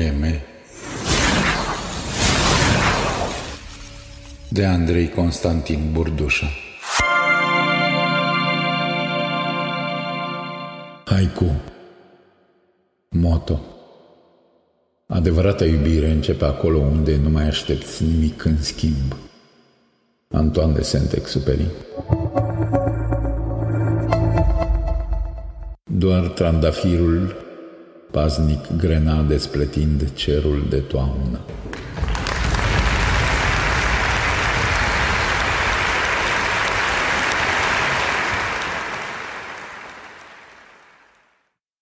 Poeme de Andrei Constantin Burdușa. Haiku. Moto. Adevărata iubire începe acolo unde nu mai aștepți nimic în schimb. Antoine de Saint-Exupéry. Doar trandafirul paznic grena despletind cerul de toamnă.